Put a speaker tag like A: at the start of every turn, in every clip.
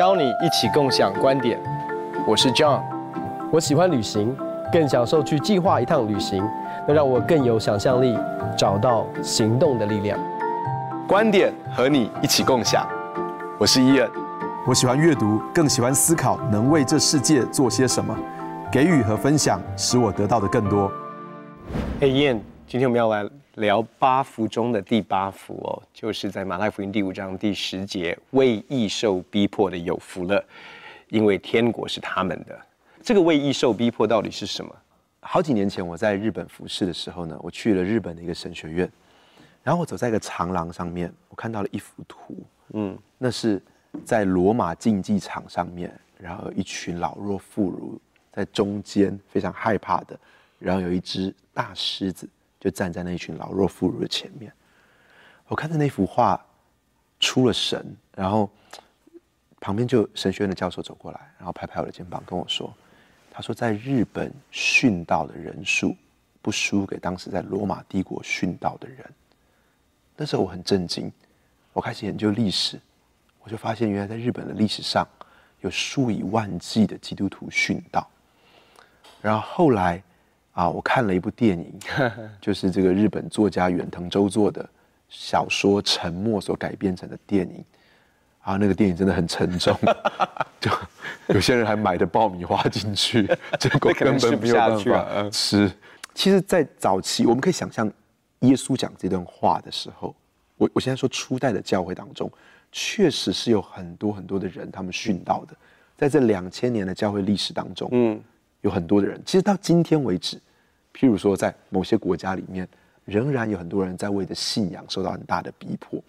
A: 邀你一起共享观点。我是 John，
B: 我喜欢旅行，更享受去计划一趟旅行，能让我更有想象力，找到行动的力量。
A: 观点和你一起共享。我是伊恩，
C: 我喜欢阅读，更喜欢思考，能为这世界做些什么，给予和分享，使我得到的更多。
A: 嘿，伊恩，今天我们要来聊八福中的第八福哦，就是在马太福音第五章第十节，为义受逼迫的有福了，因为天国是他们的。这个为义受逼迫到底是什么？
D: 好几年前我在日本服侍的时候呢，我去了日本的一个神学院，然后我走在一个长廊上面，我看到了一幅图，嗯，那是在罗马竞技场上面，然后有一群老弱妇孺在中间，非常害怕的，然后有一只大狮子。就站在那一群老弱妇孺的前面，我看着那幅画，出了神，然后旁边就神学院的教授走过来，然后拍拍我的肩膀跟我说：“他说在日本殉道的人数不输给当时在罗马帝国殉道的人。”那时候我很震惊，我开始研究历史，我就发现原来在日本的历史上有数以万计的基督徒殉道，然后后来。啊，我看了一部电影，就是这个日本作家远藤周作的小说《沉默》所改编成的电影。啊，那个电影真的很沉重，就有些人还买的爆米花进去，结果根本没有办法吃。其实，在早期，我们可以想象耶稣讲这段话的时候，我我现在说初代的教会当中，确实是有很多很多的人他们殉道的，在这两千年的教会历史当中，嗯。有很多的人，其实到今天为止，譬如说在某些国家里面，仍然有很多人在为的信仰受到很大的逼迫。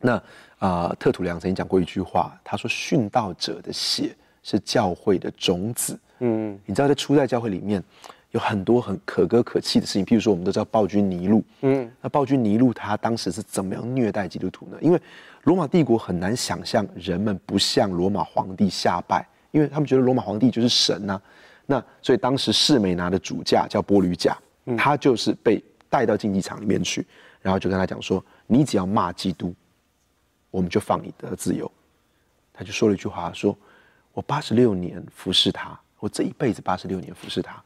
D: 那啊、呃，特土良曾经讲过一句话，他说：“殉道者的血是教会的种子。”嗯，你知道在初代教会里面有很多很可歌可泣的事情，譬如说我们都知道暴君尼禄。嗯，那暴君尼禄他当时是怎么样虐待基督徒呢？因为罗马帝国很难想象人们不向罗马皇帝下拜，因为他们觉得罗马皇帝就是神呐、啊。那所以当时世美拿的主驾叫波吕贾，他就是被带到竞技场里面去，然后就跟他讲说：“你只要骂基督，我们就放你得自由。”他就说了一句话，说：“我八十六年服侍他，我这一辈子八十六年服侍他。”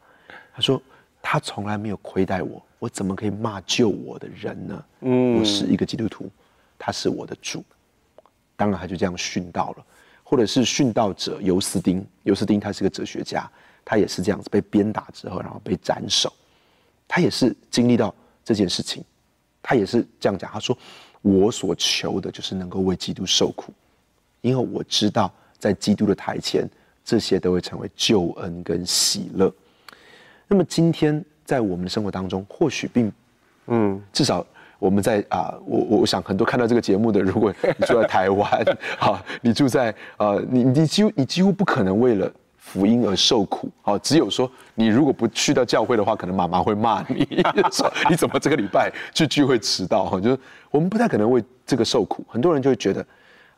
D: 他说：“他从来没有亏待我，我怎么可以骂救我的人呢？嗯，我是一个基督徒，他是我的主。”当然，他就这样殉道了，或者是殉道者尤斯丁，尤斯丁他是个哲学家。他也是这样子被鞭打之后，然后被斩首，他也是经历到这件事情，他也是这样讲。他说：“我所求的就是能够为基督受苦，因为我知道在基督的台前，这些都会成为救恩跟喜乐。”那么今天在我们的生活当中，或许并嗯，至少我们在啊，我我想很多看到这个节目的，如果你住在台湾，好，你住在呃，你你几乎你几乎不可能为了。福音而受苦，好，只有说你如果不去到教会的话，可能妈妈会骂你，说你怎么这个礼拜去聚会迟到，哈，就是我们不太可能为这个受苦。很多人就会觉得，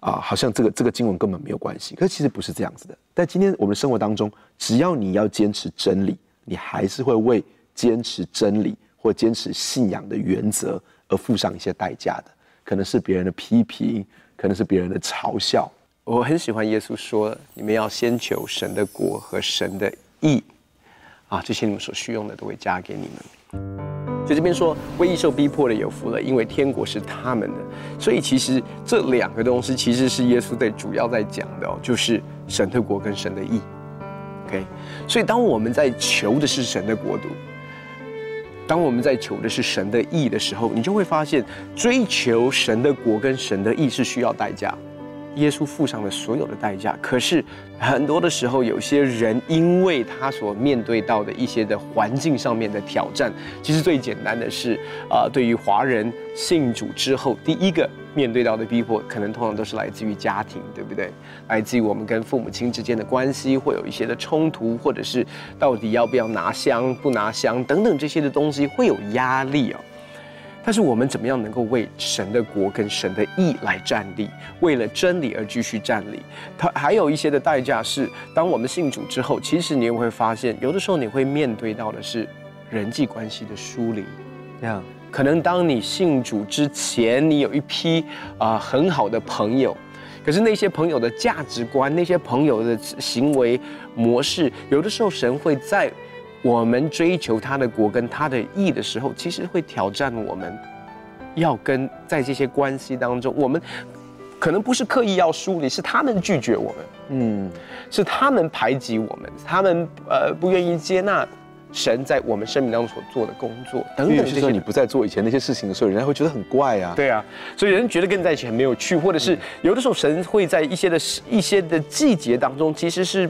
D: 啊，好像这个这个经文根本没有关系，可是其实不是这样子的。在今天我们生活当中，只要你要坚持真理，你还是会为坚持真理或坚持信仰的原则而付上一些代价的，可能是别人的批评，可能是别人的嘲笑。
A: 我很喜欢耶稣说：“你们要先求神的国和神的义，啊，这些你们所需用的都会加给你们。”所以这边说为义受逼迫的有福了，因为天国是他们的。所以其实这两个东西其实是耶稣在主要在讲的哦，就是神的国跟神的义。OK，所以当我们在求的是神的国度，当我们在求的是神的义的时候，你就会发现追求神的国跟神的义是需要代价。耶稣付上了所有的代价，可是很多的时候，有些人因为他所面对到的一些的环境上面的挑战，其实最简单的是，啊、呃，对于华人信主之后，第一个面对到的逼迫，可能通常都是来自于家庭，对不对？来自于我们跟父母亲之间的关系会有一些的冲突，或者是到底要不要拿香、不拿香等等这些的东西会有压力哦。但是我们怎么样能够为神的国跟神的义来站立？为了真理而继续站立？它还有一些的代价是，当我们信主之后，其实你也会发现，有的时候你会面对到的是人际关系的疏离。这样，可能当你信主之前，你有一批啊、呃、很好的朋友。可是那些朋友的价值观，那些朋友的行为模式，有的时候神会在我们追求他的国跟他的义的时候，其实会挑战我们，要跟在这些关系当中，我们可能不是刻意要疏离，是他们拒绝我们，嗯，是他们排挤我们，他们呃不愿意接纳。神在我们生命当中所做的工作等等，
D: 就是说你不再做以前那些事情的时候，人家会觉得很怪啊。
A: 对啊，所以人觉得跟你在一起很没有趣，或者是有的时候神会在一些的一些的季节当中，其实是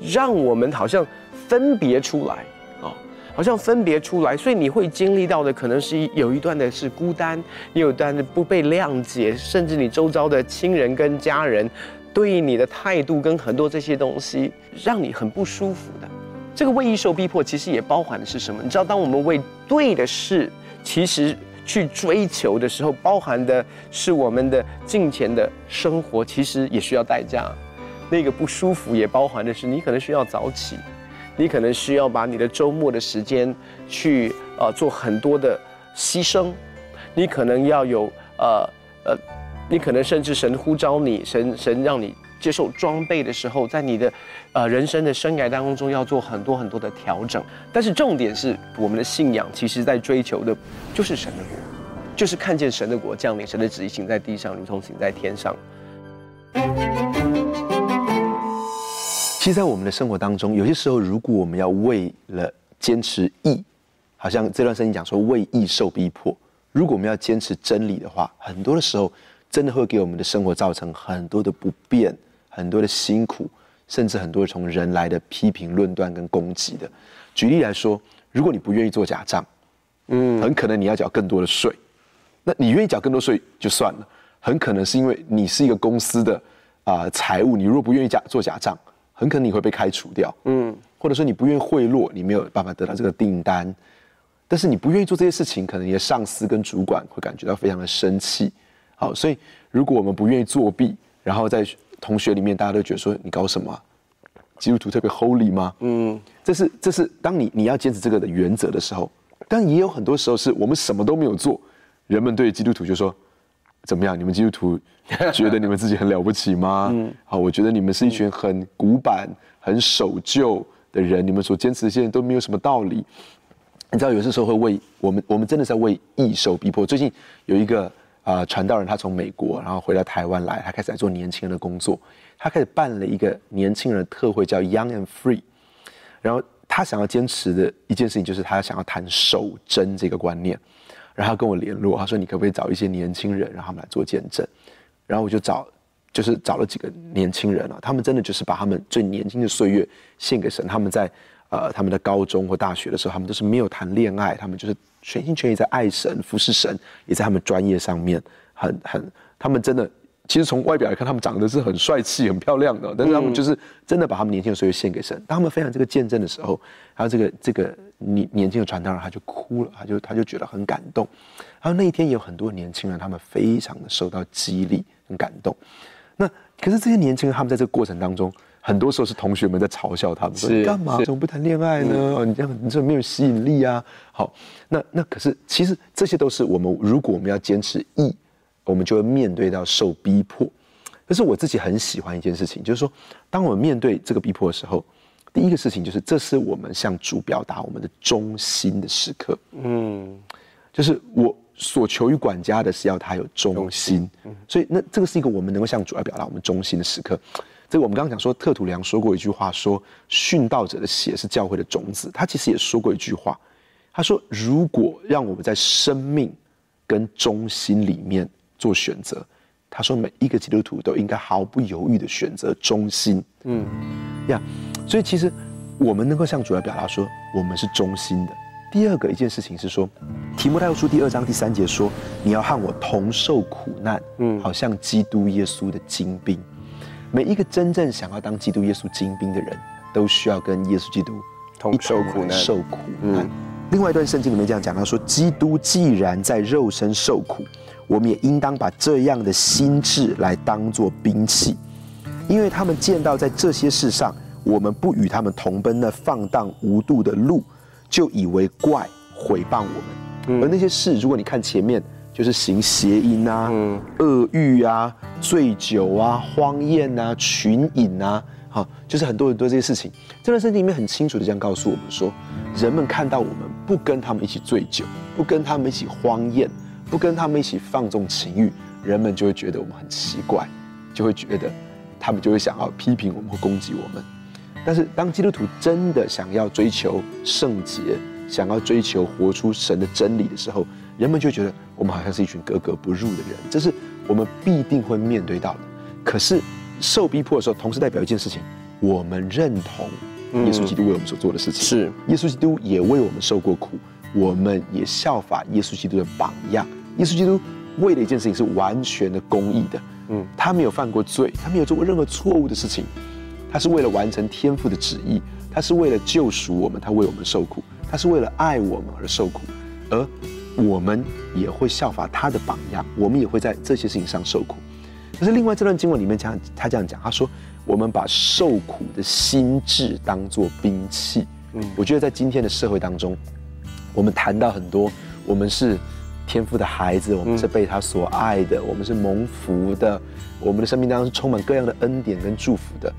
A: 让我们好像分别出来啊，好像分别出来，所以你会经历到的可能是有一段的是孤单，你有一段的不被谅解，甚至你周遭的亲人跟家人对你的态度跟很多这些东西，让你很不舒服的。这个为义受逼迫，其实也包含的是什么？你知道，当我们为对的事，其实去追求的时候，包含的是我们的金钱的生活，其实也需要代价。那个不舒服，也包含的是你可能需要早起，你可能需要把你的周末的时间去呃做很多的牺牲，你可能要有呃呃，你可能甚至神呼召你，神神让你。接受装备的时候，在你的呃人生的生涯当中要做很多很多的调整，但是重点是我们的信仰，其实在追求的就是神的国，就是看见神的国降临，神的旨意行在地上，如同行在天上。
D: 其实，在我们的生活当中，有些时候，如果我们要为了坚持义，好像这段圣经讲说为义受逼迫，如果我们要坚持真理的话，很多的时候真的会给我们的生活造成很多的不便。很多的辛苦，甚至很多从人来的批评、论断跟攻击的。举例来说，如果你不愿意做假账，嗯，很可能你要缴更多的税。那你愿意缴更多税就算了，很可能是因为你是一个公司的啊财务，你如果不愿意假做假账，很可能你会被开除掉，嗯，或者说你不愿意贿赂，你没有办法得到这个订单。但是你不愿意做这些事情，可能你的上司跟主管会感觉到非常的生气。好，所以如果我们不愿意作弊，然后在同学里面，大家都觉得说你搞什么？基督徒特别 holy 吗？嗯，这是这是当你你要坚持这个的原则的时候，但也有很多时候是我们什么都没有做，人们对基督徒就说怎么样？你们基督徒 觉得你们自己很了不起吗？嗯，好，我觉得你们是一群很古板、很守旧的人，你们所坚持的现在都没有什么道理。你知道，有些时候会为我们，我们真的在为义受逼迫。最近有一个。啊，传道人他从美国，然后回到台湾来，他开始来做年轻人的工作。他开始办了一个年轻人的特会，叫 Young and Free。然后他想要坚持的一件事情，就是他想要谈守贞这个观念。然后跟我联络，他说：“你可不可以找一些年轻人，让他们来做见证？”然后我就找，就是找了几个年轻人啊，他们真的就是把他们最年轻的岁月献给神。他们在呃他们的高中或大学的时候，他们都是没有谈恋爱，他们就是。全心全意在爱神、服侍神，也在他们专业上面很很，他们真的，其实从外表来看，他们长得是很帅气、很漂亮的，但是他们就是真的把他们年轻的岁月献给神。当他们分享这个见证的时候，还有这个这个年年轻的传道人，他就哭了，他就他就觉得很感动。然后那一天也有很多年轻人，他们非常的受到激励，很感动。那可是这些年轻人，他们在这个过程当中。很多时候是同学们在嘲笑他们，说干嘛怎么不谈恋爱呢？嗯、你这样你这没有吸引力啊！好，那那可是其实这些都是我们如果我们要坚持义，我们就会面对到受逼迫。可是我自己很喜欢一件事情，就是说，当我们面对这个逼迫的时候，第一个事情就是这是我们向主表达我们的忠心的时刻。嗯，就是我所求于管家的是要他有忠心，嗯、所以那这个是一个我们能够向主来表达我们忠心的时刻。这个我们刚刚讲说，特土良说过一句话，说殉道者的血是教会的种子。他其实也说过一句话，他说：如果让我们在生命跟忠心里面做选择，他说每一个基督徒都应该毫不犹豫的选择忠心。嗯，呀，所以其实我们能够向主来表达说我们是忠心的。第二个一件事情是说，提摩太后书第二章第三节说，你要和我同受苦难，嗯，好像基督耶稣的精兵。每一个真正想要当基督耶稣精兵的人，都需要跟耶稣基督一同受苦难。受苦难。另外一段圣经里面这样讲，他说：“基督既然在肉身受苦，我们也应当把这样的心智来当作兵器，因为他们见到在这些事上，我们不与他们同奔那放荡无度的路，就以为怪，毁谤我们。而那些事，如果你看前面，就是行邪淫啊、恶欲啊。”醉酒啊、荒宴啊、群饮啊，好，就是很多很多这些事情。这段圣经里面很清楚的这样告诉我们说，人们看到我们不跟他们一起醉酒，不跟他们一起荒宴，不跟他们一起放纵情欲，人们就会觉得我们很奇怪，就会觉得他们就会想要批评我们或攻击我们。但是当基督徒真的想要追求圣洁，想要追求活出神的真理的时候，人们就觉得我们好像是一群格格不入的人，这是我们必定会面对到的。可是受逼迫的时候，同时代表一件事情：我们认同耶稣基督为我们所做的事情。
A: 是
D: 耶稣基督也为我们受过苦，我们也效法耶稣基督的榜样。耶稣基督为了一件事情是完全的公义的，嗯，他没有犯过罪，他没有做过任何错误的事情，他是为了完成天父的旨意，他是为了救赎我们，他为我们受苦，他是为了爱我们而受苦，而。我们也会效法他的榜样，我们也会在这些事情上受苦。可是另外这段经文里面讲，他这样讲，他说我们把受苦的心智当作兵器。嗯，我觉得在今天的社会当中，我们谈到很多，我们是天赋的孩子，我们是被他所爱的，我们是蒙福的，我们的生命当中是充满各样的恩典跟祝福的。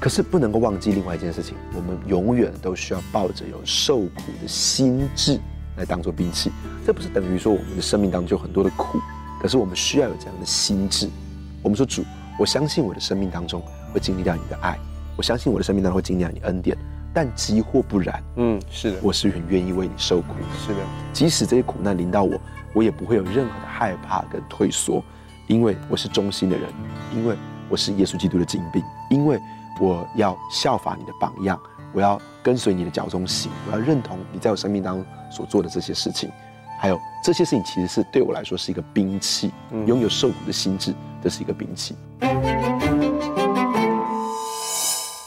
D: 可是不能够忘记另外一件事情，我们永远都需要抱着有受苦的心智。来当做兵器，这不是等于说我们的生命当中有很多的苦，可是我们需要有这样的心智。我们说主，我相信我的生命当中会经历到你的爱，我相信我的生命当中会经历到你恩典，但即或不然，
A: 嗯，是的，
D: 我是很愿意为你受苦，
A: 是的，
D: 即使这些苦难临到我，我也不会有任何的害怕跟退缩，因为我是忠心的人，因为我是耶稣基督的精兵，因为我要效法你的榜样，我要跟随你的脚中行，我要认同你在我生命当中。所做的这些事情，还有这些事情，其实是对我来说是一个兵器。拥有受苦的心智，这是一个兵器。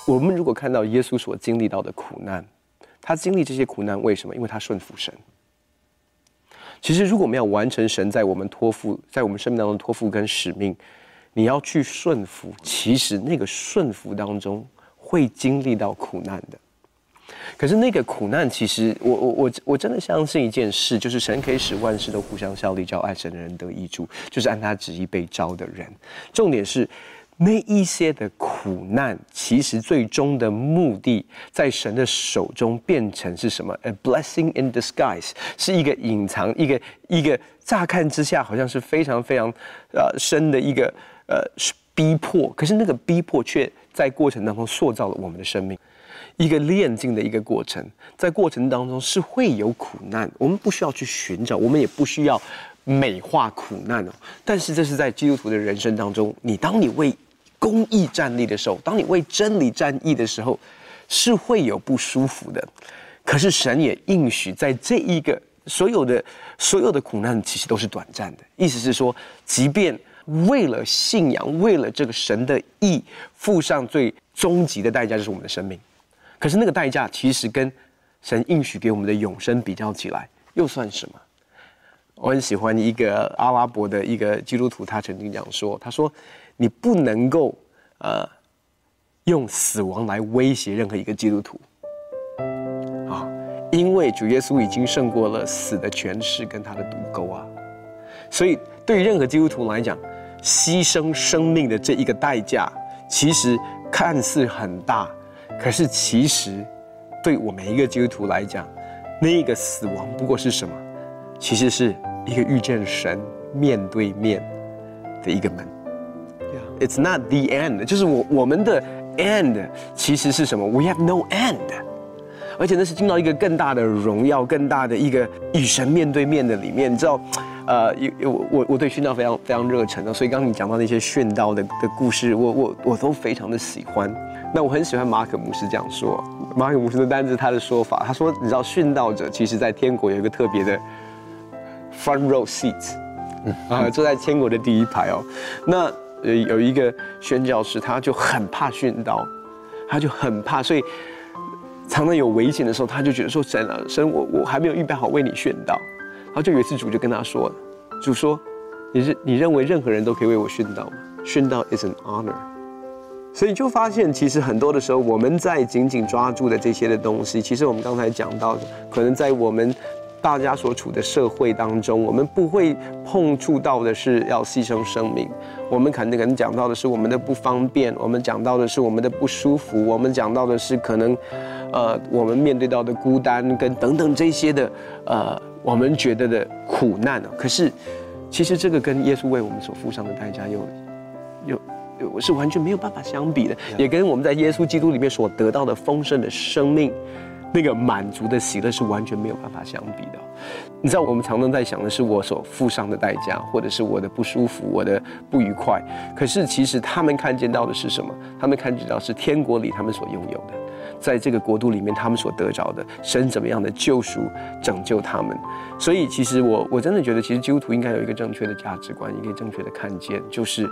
A: 我们如果看到耶稣所经历到的苦难，他经历这些苦难为什么？因为他顺服神。其实，如果我们要完成神在我们托付、在我们生命当中托付跟使命，你要去顺服。其实，那个顺服当中会经历到苦难的。可是那个苦难，其实我我我我真的相信一件事，就是神可以使万事都互相效力，叫爱神的人得益处，就是按他旨意被召的人。重点是那一些的苦难，其实最终的目的，在神的手中变成是什么？A blessing in disguise，是一个隐藏，一个一个乍看之下好像是非常非常呃深的一个呃逼迫，可是那个逼迫却在过程当中塑造了我们的生命。一个炼净的一个过程，在过程当中是会有苦难，我们不需要去寻找，我们也不需要美化苦难哦。但是这是在基督徒的人生当中，你当你为公义站立的时候，当你为真理站义的时候，是会有不舒服的。可是神也应许，在这一个所有的所有的苦难，其实都是短暂的。意思是说，即便为了信仰，为了这个神的义，付上最终极的代价，就是我们的生命。可是那个代价，其实跟神应许给我们的永生比较起来，又算什么？我很喜欢一个阿拉伯的一个基督徒，他曾经讲说：“他说，你不能够呃用死亡来威胁任何一个基督徒啊，因为主耶稣已经胜过了死的权势跟他的毒钩啊。所以对于任何基督徒来讲，牺牲生命的这一个代价，其实看似很大。”可是，其实，对我每一个基督徒来讲，那个死亡不过是什么？其实是一个遇见神面对面的一个门。It's not the end，就是我我们的 end 其实是什么？We have no end，而且那是进到一个更大的荣耀、更大的一个与神面对面的里面。你知道，呃，有有我我对殉道非常非常热忱的，所以刚刚你讲到那些殉道的的故事，我我我都非常的喜欢。那我很喜欢马可牧师这样说，马可牧师的单子他的说法，他说，你知道殉道者其实在天国有一个特别的 front row seat，啊，坐在天国的第一排哦。那呃有一个宣教士，他就很怕训道，他就很怕，所以常常有危险的时候，他就觉得说神啊神，我我还没有预备好为你训道。然后就有一次主就跟他说了，主说，你认你认为任何人都可以为我训道吗？训道 is an honor。所以就发现，其实很多的时候，我们在紧紧抓住的这些的东西，其实我们刚才讲到的，可能在我们大家所处的社会当中，我们不会碰触到的是要牺牲生命，我们可能可能讲到的是我们的不方便，我们讲到的是我们的不舒服，我们讲到的是可能，呃，我们面对到的孤单跟等等这些的，呃，我们觉得的苦难。可是，其实这个跟耶稣为我们所付上的代价又，又，我是完全没有办法相比的，也跟我们在耶稣基督里面所得到的丰盛的生命。那个满足的喜乐是完全没有办法相比的。你知道，我们常常在想的是我所付上的代价，或者是我的不舒服、我的不愉快。可是其实他们看见到的是什么？他们看见到是天国里他们所拥有的，在这个国度里面他们所得着的，神怎么样的救赎、拯救他们。所以其实我我真的觉得，其实基督徒应该有一个正确的价值观，一个正确的看见，就是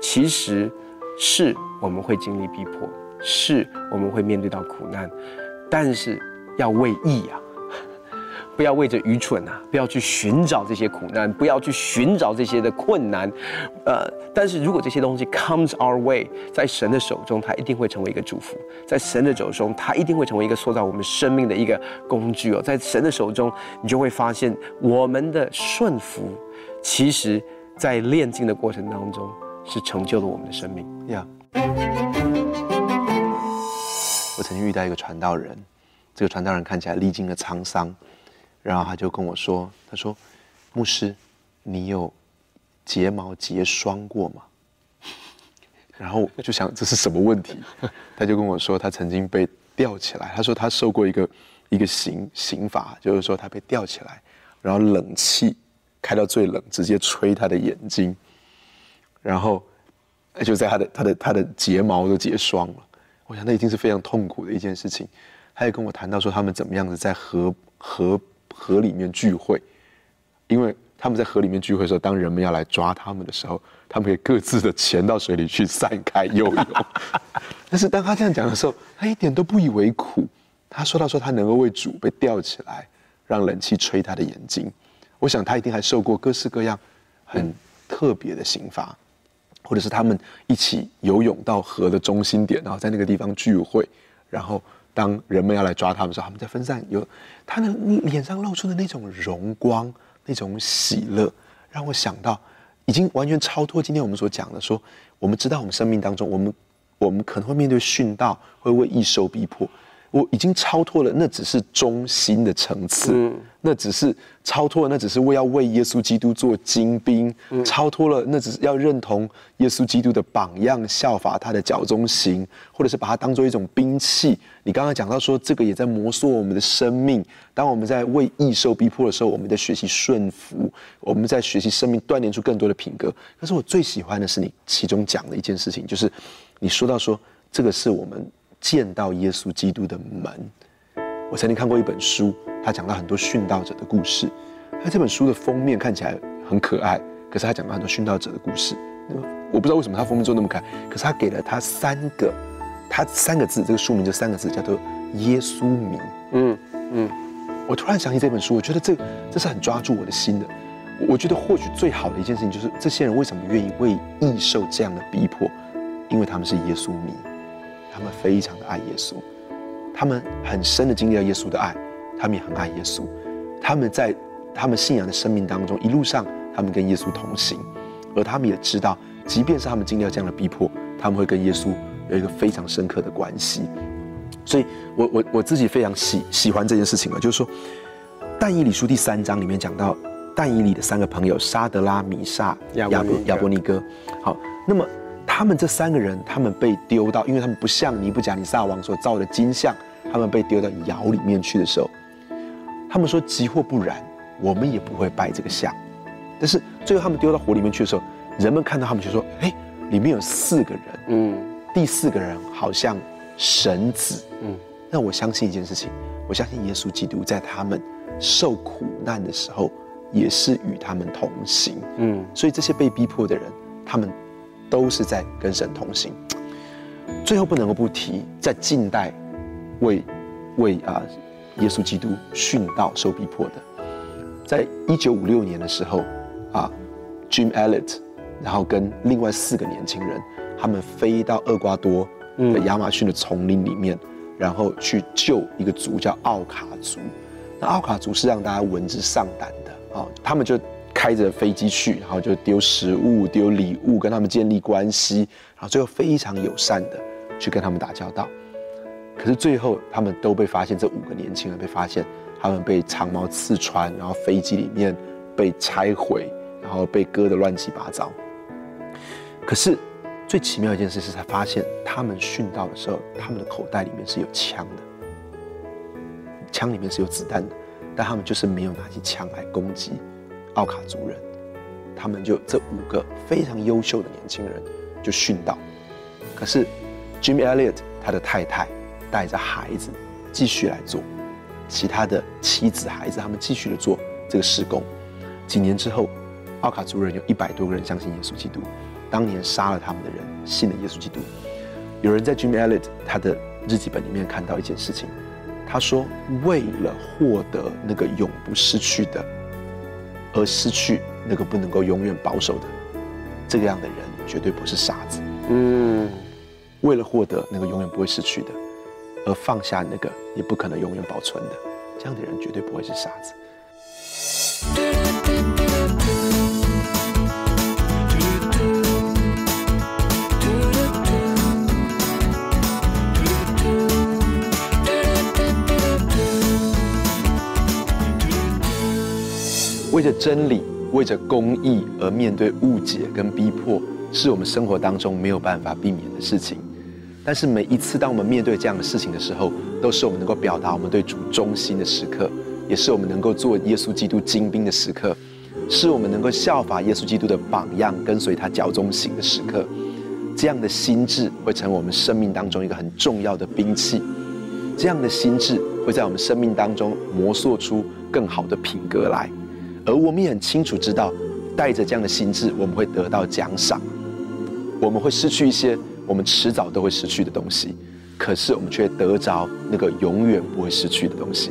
A: 其实是我们会经历逼迫，是我们会面对到苦难。但是要为义啊，不要为着愚蠢啊，不要去寻找这些苦难，不要去寻找这些的困难，呃，但是如果这些东西 comes our way，在神的手中，它一定会成为一个祝福；在神的手中，它一定会成为一个塑造我们生命的一个工具哦。在神的手中，你就会发现我们的顺服，其实在炼金的过程当中，是成就了我们的生命呀。
D: 我曾经遇到一个传道人，这个传道人看起来历经了沧桑，然后他就跟我说：“他说，牧师，你有睫毛结霜过吗？” 然后我就想这是什么问题？他就跟我说，他曾经被吊起来，他说他受过一个一个刑刑罚，就是说他被吊起来，然后冷气开到最冷，直接吹他的眼睛，然后就在他的他的他的睫毛都结霜了。我想那已经是非常痛苦的一件事情。他也跟我谈到说，他们怎么样子在河河河里面聚会，因为他们在河里面聚会的时候，当人们要来抓他们的时候，他们可以各自的潜到水里去散开游泳。但是当他这样讲的时候，他一点都不以为苦。他说到说他能够为主被吊起来，让冷气吹他的眼睛。我想他一定还受过各式各样很特别的刑罚。或者是他们一起游泳到河的中心点，然后在那个地方聚会，然后当人们要来抓他们的时候，他们在分散。有他的脸上露出的那种荣光、那种喜乐，让我想到，已经完全超脱今天我们所讲的。说我们知道我们生命当中，我们我们可能会面对殉道，会为义受逼迫。我已经超脱了，那只是中心的层次，那只是超脱了，那只是为要为耶稣基督做精兵，嗯、超脱了，那只是要认同耶稣基督的榜样，效法他的脚中行，或者是把它当做一种兵器。你刚刚讲到说，这个也在磨塑我们的生命。当我们在为异受逼迫的时候，我们在学习顺服，我们在学习生命锻炼出更多的品格。可是我最喜欢的是你其中讲的一件事情，就是你说到说，这个是我们。见到耶稣基督的门。我曾经看过一本书，他讲到很多殉道者的故事。那这本书的封面看起来很可爱，可是他讲到很多殉道者的故事。我不知道为什么他封面做那么可爱，可是他给了他三个，他三个字，这个书名就三个字，叫做耶稣迷。嗯嗯。我突然想起这本书，我觉得这这是很抓住我的心的。我觉得或许最好的一件事情就是，这些人为什么愿意为义受这样的逼迫？因为他们是耶稣迷。他们非常的爱耶稣，他们很深的经历了耶稣的爱，他们也很爱耶稣。他们在他们信仰的生命当中，一路上他们跟耶稣同行，而他们也知道，即便是他们经历了这样的逼迫，他们会跟耶稣有一个非常深刻的关系。所以我我我自己非常喜喜欢这件事情啊，就是说，但以理书第三章里面讲到，但以理的三个朋友沙德拉、米煞、亚伯亚伯尼哥。好，那么。他们这三个人，他们被丢到，因为他们不像尼布甲尼撒王所造的金像，他们被丢到窑里面去的时候，他们说：“即或不然，我们也不会拜这个像。”但是最后他们丢到火里面去的时候，人们看到他们就说：“哎，里面有四个人，嗯，第四个人好像神子，嗯。”那我相信一件事情，我相信耶稣基督在他们受苦难的时候，也是与他们同行，嗯。所以这些被逼迫的人，他们。都是在跟神同行。最后不能够不提，在近代为为啊耶稣基督殉道受逼迫的，在一九五六年的时候啊，Jim Elliot，然后跟另外四个年轻人，他们飞到厄瓜多的亚马逊的丛林里面，然后去救一个族叫奥卡族。那奥卡族是让大家闻之丧胆的啊，他们就开着飞机去，然后就丢食物、丢礼物，跟他们建立关系，然后最后非常友善的去跟他们打交道。可是最后他们都被发现，这五个年轻人被发现，他们被长矛刺穿，然后飞机里面被拆毁，然后被割得乱七八糟。可是最奇妙一件事是，才发现他们殉道的时候，他们的口袋里面是有枪的，枪里面是有子弹的，但他们就是没有拿起枪来攻击奥卡族人。他们就这五个非常优秀的年轻人就殉道。可是 Jim Elliot 他的太太带着孩子继续来做，其他的妻子孩子他们继续的做这个施工。几年之后，奥卡族人有一百多个人相信耶稣基督。当年杀了他们的人信了耶稣基督。有人在 Jim Elliot 他的日记本里面看到一件事情，他说：“为了获得那个永不失去的，而失去那个不能够永远保守的，这个样的人绝对不是傻子。”嗯，为了获得那个永远不会失去的，而放下那个也不可能永远保存的，这样的人绝对不会是傻子。为着真理，为着公义而面对误解跟逼迫，是我们生活当中没有办法避免的事情。但是每一次当我们面对这样的事情的时候，都是我们能够表达我们对主忠心的时刻，也是我们能够做耶稣基督精兵的时刻，是我们能够效法耶稣基督的榜样，跟随他脚踪行的时刻。这样的心智会成为我们生命当中一个很重要的兵器。这样的心智会在我们生命当中磨塑出更好的品格来。而我们也很清楚知道，带着这样的心智，我们会得到奖赏。我们会失去一些我们迟早都会失去的东西，可是我们却得着那个永远不会失去的东西。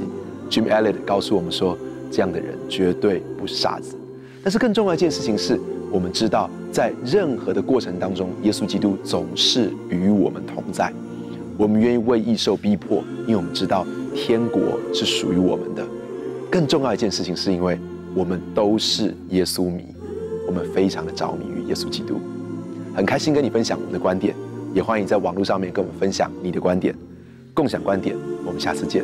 D: Jim Elliot 告诉我们说，这样的人绝对不是傻子。但是更重要一件事情是，我们知道在任何的过程当中，耶稣基督总是与我们同在。我们愿意为异受逼迫，因为我们知道天国是属于我们的。更重要一件事情是因为。我们都是耶稣迷，我们非常的着迷于耶稣基督，很开心跟你分享我们的观点，也欢迎在网络上面跟我们分享你的观点，共享观点，我们下次见。